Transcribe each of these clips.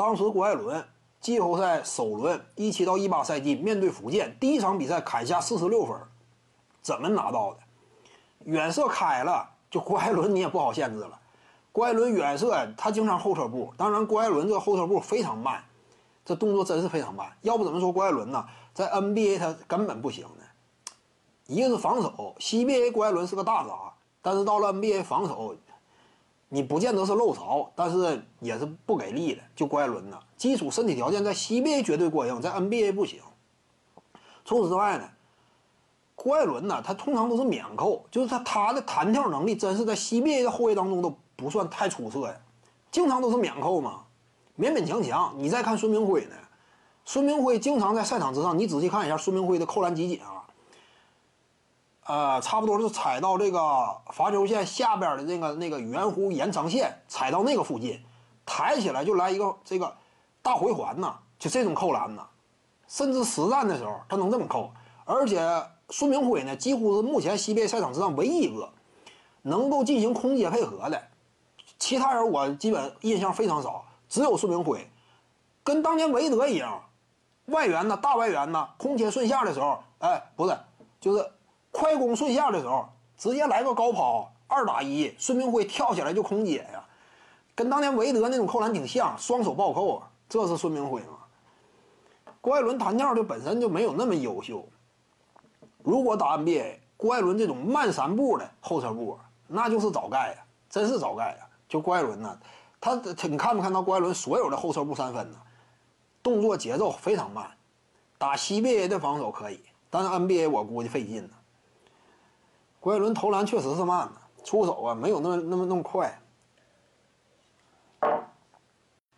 当时郭艾伦季后赛首轮一七到一八赛季面对福建，第一场比赛砍下四十六分，怎么拿到的？远射开了，就郭艾伦你也不好限制了。郭艾伦远射他经常后撤步，当然郭艾伦这个后撤步非常慢，这动作真是非常慢。要不怎么说郭艾伦呢？在 NBA 他根本不行呢。一个是防守，CBA 郭艾伦是个大闸，但是到了 NBA 防守。你不见得是漏槽，但是也是不给力的。就郭艾伦呢，基础身体条件在 CBA 绝对过硬，在 NBA 不行。除此之外呢，郭艾伦呢，他通常都是免扣，就是他他的弹跳能力真是在 CBA 的后卫当中都不算太出色呀，经常都是免扣嘛，勉勉强强。你再看孙明辉呢，孙明辉经常在赛场之上，你仔细看一下孙明辉的扣篮集锦啊。呃，差不多是踩到这个罚球线下边的那个那个圆弧延长线，踩到那个附近，抬起来就来一个这个大回环呐，就这种扣篮呐，甚至实战的时候他能这么扣。而且孙明辉呢，几乎是目前 CBA 赛场之上唯一一个能够进行空接配合的，其他人我基本印象非常少，只有孙明辉，跟当年韦德一样，外援呢，大外援呢，空切顺下的时候，哎，不是，就是。快攻顺下的时候，直接来个高抛，二打一，孙明辉跳起来就空接呀，跟当年韦德那种扣篮挺像，双手暴扣啊，这是孙明辉吗？郭艾伦弹跳就本身就没有那么优秀。如果打 NBA，郭艾伦这种慢三步的后撤步，那就是早盖呀，真是早盖呀。就郭艾伦呢，他你看没看到郭艾伦所有的后撤步三分呢？动作节奏非常慢，打 CBA 的防守可以，但是 NBA 我估计费劲呢。郭艾伦投篮确实是慢的，出手啊没有那么那么那么快。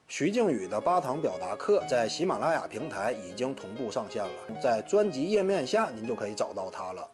徐静宇的八堂表达课在喜马拉雅平台已经同步上线了，在专辑页面下您就可以找到它了。